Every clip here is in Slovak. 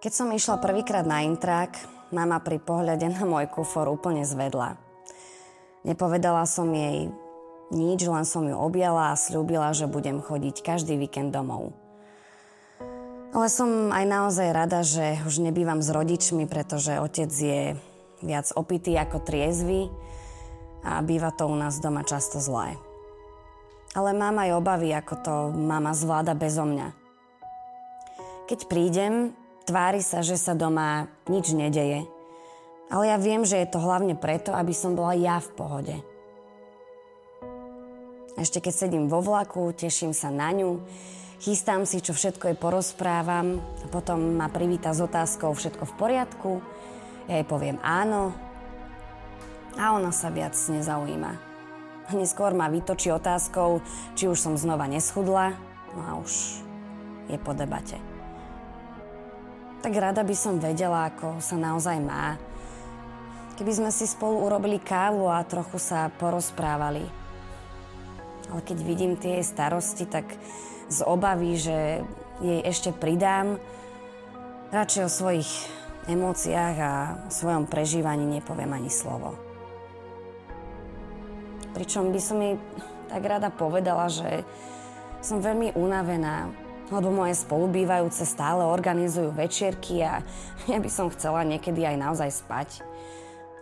Keď som išla prvýkrát na intrak, mama pri pohľade na môj kufor úplne zvedla. Nepovedala som jej nič, len som ju objala a slúbila, že budem chodiť každý víkend domov. Ale som aj naozaj rada, že už nebývam s rodičmi, pretože otec je viac opitý ako triezvy a býva to u nás doma často zlé. Ale mám aj obavy, ako to mama zvláda bezo mňa. Keď prídem, tvári sa, že sa doma nič nedeje. Ale ja viem, že je to hlavne preto, aby som bola ja v pohode. Ešte keď sedím vo vlaku, teším sa na ňu, chystám si, čo všetko jej porozprávam a potom ma privíta s otázkou všetko v poriadku. Ja jej poviem áno a ona sa viac nezaujíma. Neskôr ma vytočí otázkou, či už som znova neschudla, no a už je po debate. Tak rada by som vedela, ako sa naozaj má. Keby sme si spolu urobili kávu a trochu sa porozprávali. Ale keď vidím tie jej starosti, tak z obavy, že jej ešte pridám, radšej o svojich emóciách a o svojom prežívaní nepoviem ani slovo. Pričom by som jej tak rada povedala, že som veľmi unavená, lebo moje spolubývajúce stále organizujú večierky a ja by som chcela niekedy aj naozaj spať.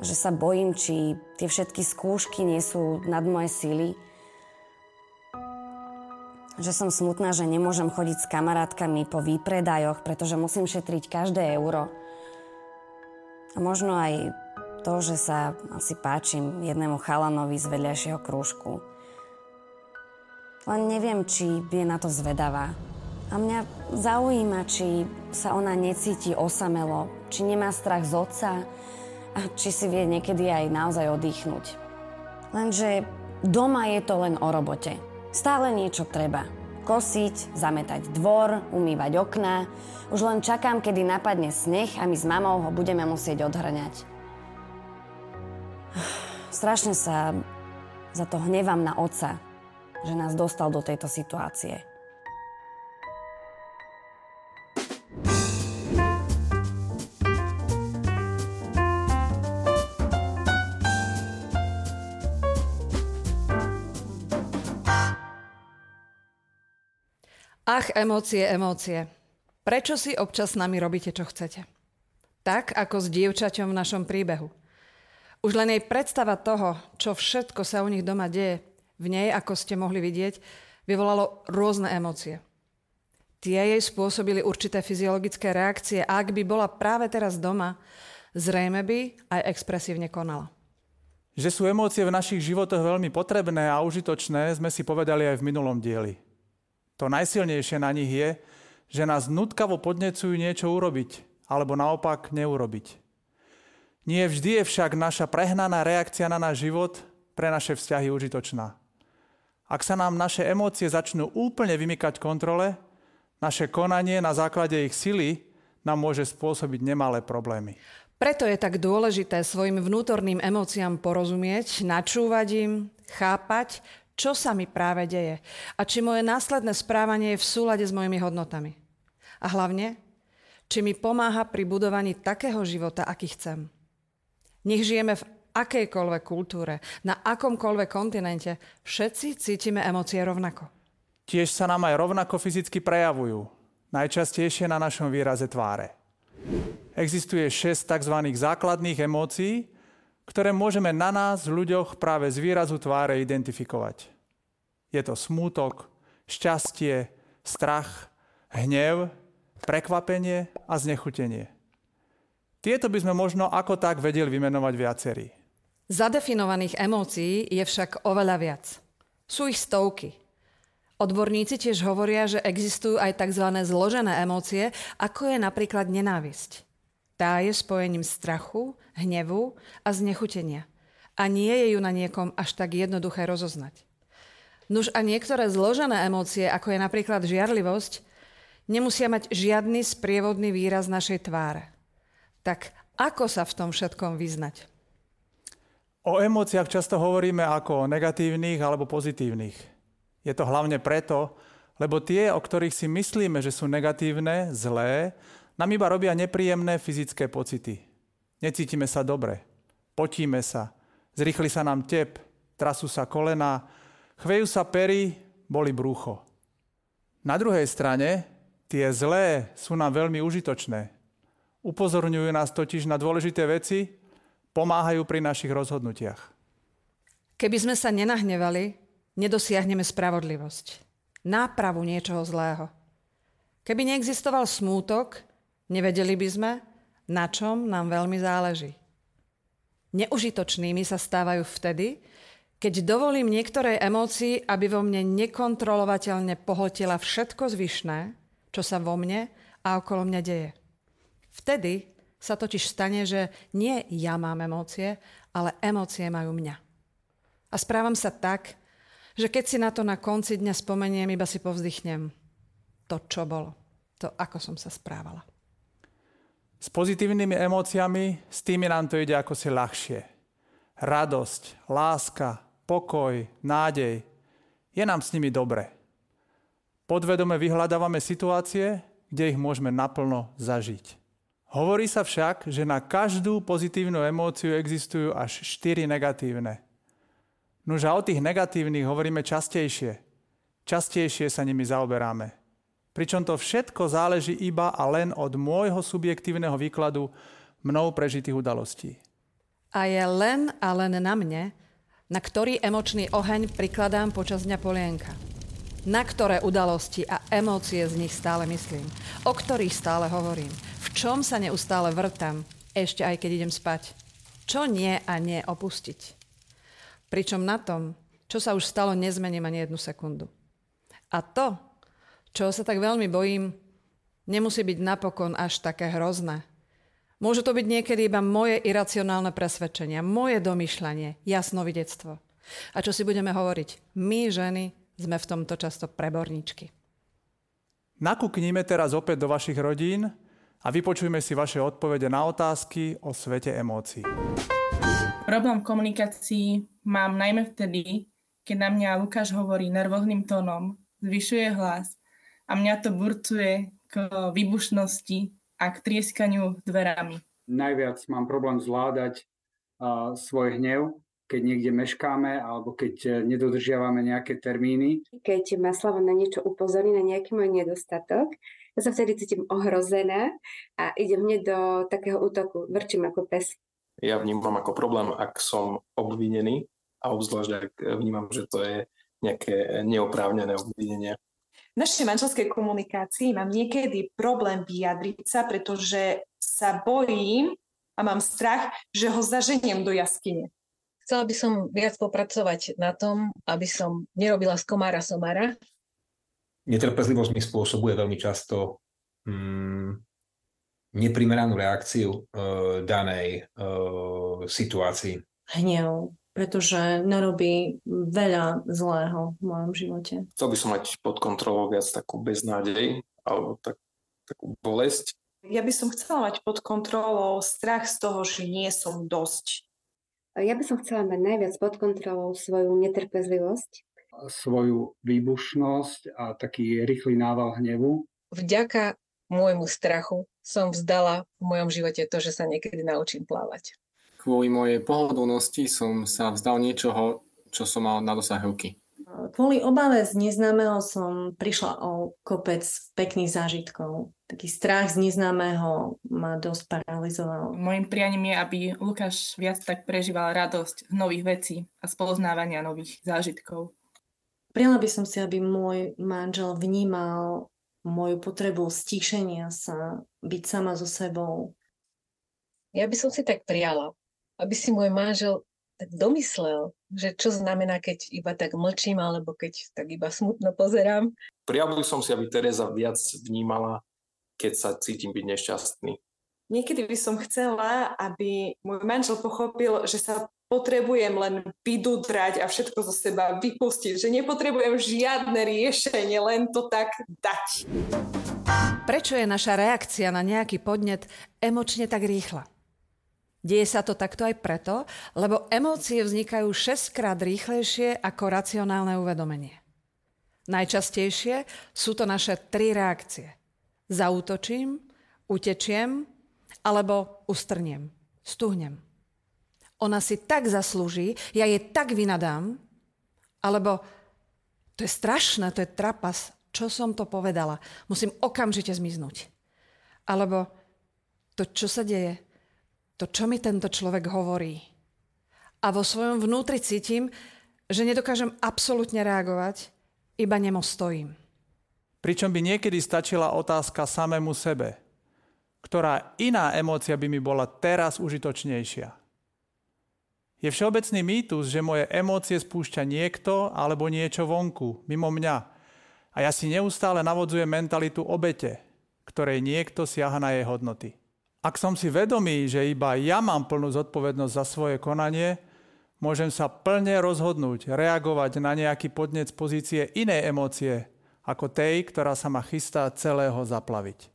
Že sa bojím, či tie všetky skúšky nie sú nad moje síly. Že som smutná, že nemôžem chodiť s kamarátkami po výpredajoch, pretože musím šetriť každé euro. A možno aj to, že sa asi páčim jednému chalanovi z vedľajšieho krúžku. Len neviem, či je na to zvedavá. A mňa zaujíma, či sa ona necíti osamelo, či nemá strach z otca a či si vie niekedy aj naozaj oddychnúť. Lenže doma je to len o robote. Stále niečo treba. Kosiť, zametať dvor, umývať okná. Už len čakám, kedy napadne sneh a my s mamou ho budeme musieť odhrňať. Strašne sa za to hnevám na otca, že nás dostal do tejto situácie. Ach, emócie, emócie. Prečo si občas s nami robíte, čo chcete? Tak, ako s dievčaťom v našom príbehu. Už len jej predstava toho, čo všetko sa u nich doma deje, v nej, ako ste mohli vidieť, vyvolalo rôzne emócie. Tie jej spôsobili určité fyziologické reakcie a ak by bola práve teraz doma, zrejme by aj expresívne konala. Že sú emócie v našich životoch veľmi potrebné a užitočné, sme si povedali aj v minulom dieli. To najsilnejšie na nich je, že nás nutkavo podnecujú niečo urobiť, alebo naopak neurobiť. Nie vždy je však naša prehnaná reakcia na náš život pre naše vzťahy užitočná. Ak sa nám naše emócie začnú úplne vymykať kontrole, naše konanie na základe ich sily nám môže spôsobiť nemalé problémy. Preto je tak dôležité svojim vnútorným emóciám porozumieť, načúvať im, chápať, čo sa mi práve deje a či moje následné správanie je v súlade s mojimi hodnotami. A hlavne, či mi pomáha pri budovaní takého života, aký chcem. Nech žijeme v akejkoľvek kultúre, na akomkoľvek kontinente, všetci cítime emócie rovnako. Tiež sa nám aj rovnako fyzicky prejavujú, najčastejšie na našom výraze tváre. Existuje 6 tzv. základných emócií, ktoré môžeme na nás, ľuďoch, práve z výrazu tváre identifikovať. Je to smútok, šťastie, strach, hnev, prekvapenie a znechutenie. Tieto by sme možno ako tak vedeli vymenovať viacerí. Zadefinovaných emócií je však oveľa viac. Sú ich stovky. Odborníci tiež hovoria, že existujú aj tzv. zložené emócie, ako je napríklad nenávisť. Tá je spojením strachu, hnevu a znechutenia. A nie je ju na niekom až tak jednoduché rozoznať. Nuž a niektoré zložené emócie, ako je napríklad žiarlivosť, nemusia mať žiadny sprievodný výraz našej tváre. Tak ako sa v tom všetkom vyznať? O emóciách často hovoríme ako o negatívnych alebo pozitívnych. Je to hlavne preto, lebo tie, o ktorých si myslíme, že sú negatívne, zlé, nám iba robia nepríjemné fyzické pocity. Necítime sa dobre, potíme sa, zrýchli sa nám tep, trasú sa kolena, chvejú sa pery, boli brúcho. Na druhej strane, tie zlé sú nám veľmi užitočné. Upozorňujú nás totiž na dôležité veci, pomáhajú pri našich rozhodnutiach. Keby sme sa nenahnevali, nedosiahneme spravodlivosť. Nápravu niečoho zlého. Keby neexistoval smútok, nevedeli by sme, na čom nám veľmi záleží. Neužitočnými sa stávajú vtedy, keď dovolím niektorej emócii, aby vo mne nekontrolovateľne pohltila všetko zvyšné, čo sa vo mne a okolo mňa deje. Vtedy sa totiž stane, že nie ja mám emócie, ale emócie majú mňa. A správam sa tak, že keď si na to na konci dňa spomeniem, iba si povzdychnem to, čo bolo. To, ako som sa správala. S pozitívnymi emóciami, s tými nám to ide ako si ľahšie. Radosť, láska, pokoj, nádej. Je nám s nimi dobre. Podvedome vyhľadávame situácie, kde ich môžeme naplno zažiť. Hovorí sa však, že na každú pozitívnu emóciu existujú až štyri negatívne. Nož a o tých negatívnych hovoríme častejšie. Častejšie sa nimi zaoberáme pričom to všetko záleží iba a len od môjho subjektívneho výkladu mnou prežitých udalostí. A je len a len na mne, na ktorý emočný oheň prikladám počas dňa polienka. Na ktoré udalosti a emócie z nich stále myslím. O ktorých stále hovorím. V čom sa neustále vrtam, ešte aj keď idem spať. Čo nie a nie opustiť. Pričom na tom, čo sa už stalo, nezmením ani jednu sekundu. A to, čo sa tak veľmi bojím, nemusí byť napokon až také hrozné. Môže to byť niekedy iba moje iracionálne presvedčenia, moje domýšľanie, jasnovidectvo. A čo si budeme hovoriť? My, ženy, sme v tomto často preborníčky. Nakúknime teraz opäť do vašich rodín a vypočujme si vaše odpovede na otázky o svete emócií. Problém komunikácií mám najmä vtedy, keď na mňa Lukáš hovorí nervóznym tónom, zvyšuje hlas a mňa to burcuje k výbušnosti a k trieskaniu dverami. Najviac mám problém zvládať uh, svoj hnev, keď niekde meškáme alebo keď e, nedodržiavame nejaké termíny. Keď ma Slavo na niečo upozorní, na nejaký môj nedostatok, ja sa vtedy cítim ohrozená a idem hneď do takého útoku, vrčím ako pes. Ja vnímam ako problém, ak som obvinený a obzvlášť ak vnímam, že to je nejaké neoprávnené obvinenie našej manželskej komunikácii mám niekedy problém vyjadriť sa, pretože sa bojím a mám strach, že ho zaženiem do jaskyne. Chcela by som viac popracovať na tom, aby som nerobila z komára somára. Netrpezlivosť mi spôsobuje veľmi často mm, neprimeranú reakciu e, danej e, situácii. Hnev, pretože narobí veľa zlého v mojom živote. Chcel by som mať pod kontrolou viac takú beznádej alebo tak, takú bolesť. Ja by som chcela mať pod kontrolou strach z toho, že nie som dosť. Ja by som chcela mať najviac pod kontrolou svoju netrpezlivosť. Svoju výbušnosť a taký rýchly nával hnevu. Vďaka môjmu strachu som vzdala v mojom živote to, že sa niekedy naučím plávať kvôli mojej pohodlnosti som sa vzdal niečoho, čo som mal na dosah ruky. Kvôli obave z neznámeho som prišla o kopec pekných zážitkov. Taký strach z neznámeho ma dosť paralizoval. Mojím prianím je, aby Lukáš viac tak prežíval radosť z nových vecí a spoznávania nových zážitkov. Prijala by som si, aby môj manžel vnímal moju potrebu stíšenia sa, byť sama so sebou. Ja by som si tak prijala, aby si môj manžel tak domyslel, že čo znamená, keď iba tak mlčím, alebo keď tak iba smutno pozerám. Prijal som si, aby Teresa viac vnímala, keď sa cítim byť nešťastný. Niekedy by som chcela, aby môj manžel pochopil, že sa potrebujem len vydudrať a všetko zo seba vypustiť, že nepotrebujem žiadne riešenie, len to tak dať. Prečo je naša reakcia na nejaký podnet emočne tak rýchla? Deje sa to takto aj preto, lebo emócie vznikajú 6 krát rýchlejšie ako racionálne uvedomenie. Najčastejšie sú to naše tri reakcie. Zautočím, Utečiem alebo ustrniem. Stuhnem. Ona si tak zaslúži, ja jej tak vynadám, alebo to je strašné, to je trapas, čo som to povedala. Musím okamžite zmiznúť. Alebo to, čo sa deje, to, čo mi tento človek hovorí. A vo svojom vnútri cítim, že nedokážem absolútne reagovať, iba nemo stojím. Pričom by niekedy stačila otázka samému sebe, ktorá iná emócia by mi bola teraz užitočnejšia. Je všeobecný mýtus, že moje emócie spúšťa niekto alebo niečo vonku, mimo mňa. A ja si neustále navodzujem mentalitu obete, ktorej niekto siaha na jej hodnoty. Ak som si vedomý, že iba ja mám plnú zodpovednosť za svoje konanie, môžem sa plne rozhodnúť reagovať na nejaký podnec pozície inej emócie, ako tej, ktorá sa ma chystá celého zaplaviť.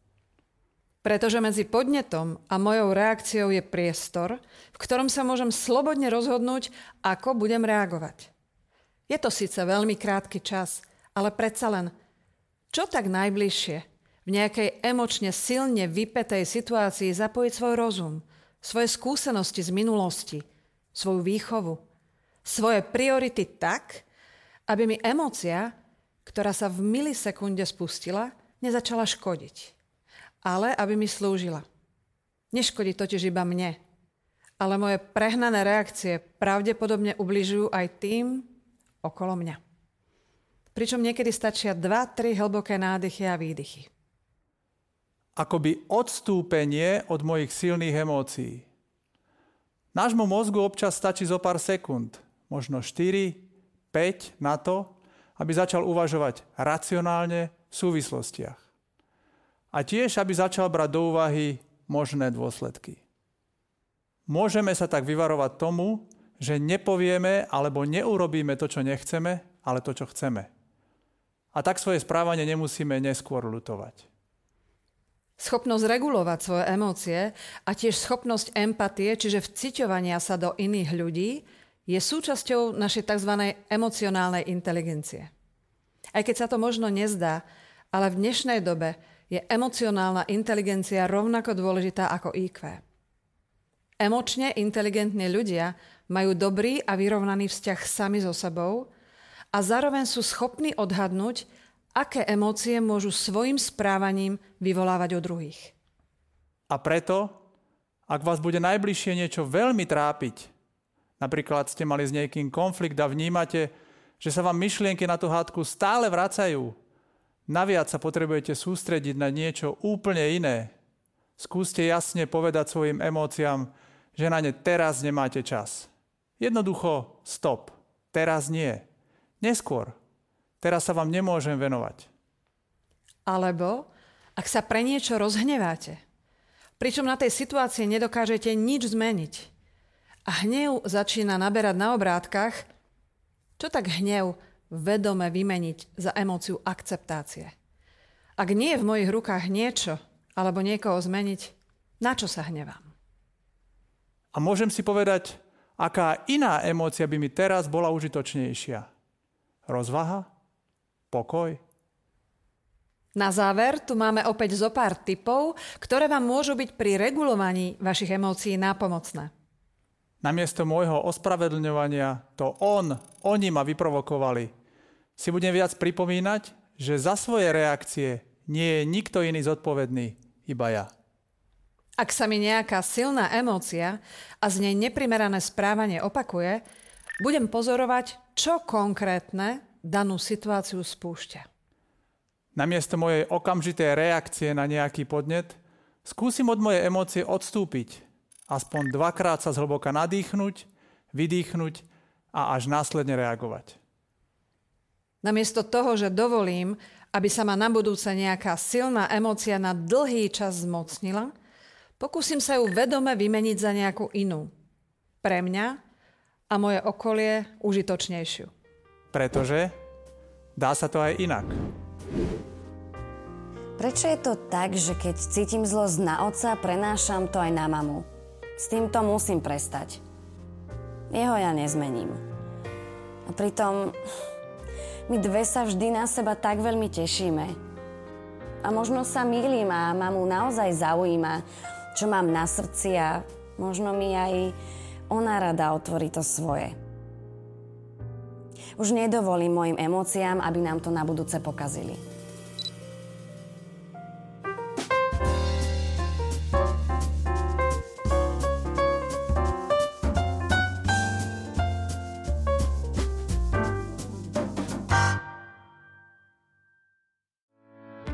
Pretože medzi podnetom a mojou reakciou je priestor, v ktorom sa môžem slobodne rozhodnúť, ako budem reagovať. Je to síce veľmi krátky čas, ale predsa len, čo tak najbližšie v nejakej emočne silne vypetej situácii zapojiť svoj rozum, svoje skúsenosti z minulosti, svoju výchovu, svoje priority tak, aby mi emócia, ktorá sa v milisekunde spustila, nezačala škodiť ale aby mi slúžila. Neškodí totiž iba mne, ale moje prehnané reakcie pravdepodobne ubližujú aj tým okolo mňa. Pričom niekedy stačia 2-3 hlboké nádychy a výdychy. Akoby odstúpenie od mojich silných emócií. Nášmu mozgu občas stačí zo pár sekúnd, možno 4, 5 na to, aby začal uvažovať racionálne v súvislostiach a tiež, aby začal brať do úvahy možné dôsledky. Môžeme sa tak vyvarovať tomu, že nepovieme alebo neurobíme to, čo nechceme, ale to, čo chceme. A tak svoje správanie nemusíme neskôr lutovať. Schopnosť regulovať svoje emócie a tiež schopnosť empatie, čiže vciťovania sa do iných ľudí, je súčasťou našej tzv. emocionálnej inteligencie. Aj keď sa to možno nezdá, ale v dnešnej dobe je emocionálna inteligencia rovnako dôležitá ako IQ. Emočne inteligentní ľudia majú dobrý a vyrovnaný vzťah sami so sebou a zároveň sú schopní odhadnúť, aké emócie môžu svojim správaním vyvolávať o druhých. A preto, ak vás bude najbližšie niečo veľmi trápiť, napríklad ste mali s niekým konflikt a vnímate, že sa vám myšlienky na tú hádku stále vracajú Naviac sa potrebujete sústrediť na niečo úplne iné. Skúste jasne povedať svojim emóciám, že na ne teraz nemáte čas. Jednoducho stop. Teraz nie. Neskôr. Teraz sa vám nemôžem venovať. Alebo ak sa pre niečo rozhneváte, pričom na tej situácii nedokážete nič zmeniť a hnev začína naberať na obrátkach, čo tak hnev vedome vymeniť za emóciu akceptácie. Ak nie je v mojich rukách niečo alebo niekoho zmeniť, na čo sa hnevám? A môžem si povedať, aká iná emócia by mi teraz bola užitočnejšia. Rozvaha? Pokoj? Na záver tu máme opäť zo pár typov, ktoré vám môžu byť pri regulovaní vašich emócií nápomocné. Namiesto môjho ospravedlňovania to on, oni ma vyprovokovali, si budem viac pripomínať, že za svoje reakcie nie je nikto iný zodpovedný, iba ja. Ak sa mi nejaká silná emócia a z nej neprimerané správanie opakuje, budem pozorovať, čo konkrétne danú situáciu spúšťa. Namiesto mojej okamžitej reakcie na nejaký podnet, skúsim od mojej emócie odstúpiť. Aspoň dvakrát sa zhlboka nadýchnuť, vydýchnuť a až následne reagovať. Namiesto toho, že dovolím, aby sa ma na budúce nejaká silná emócia na dlhý čas zmocnila, pokúsim sa ju vedome vymeniť za nejakú inú. Pre mňa a moje okolie užitočnejšiu. Pretože dá sa to aj inak. Prečo je to tak, že keď cítim zlosť na otca, prenášam to aj na mamu? S týmto musím prestať. Jeho ja nezmením. A pritom my dve sa vždy na seba tak veľmi tešíme. a možno sa mýlim a mamu naozaj zaujíma, čo mám na srdci a možno mi aj ona rada otvorí to svoje. Už nedovolím mojim emóciám, aby nám to na budúce pokazili.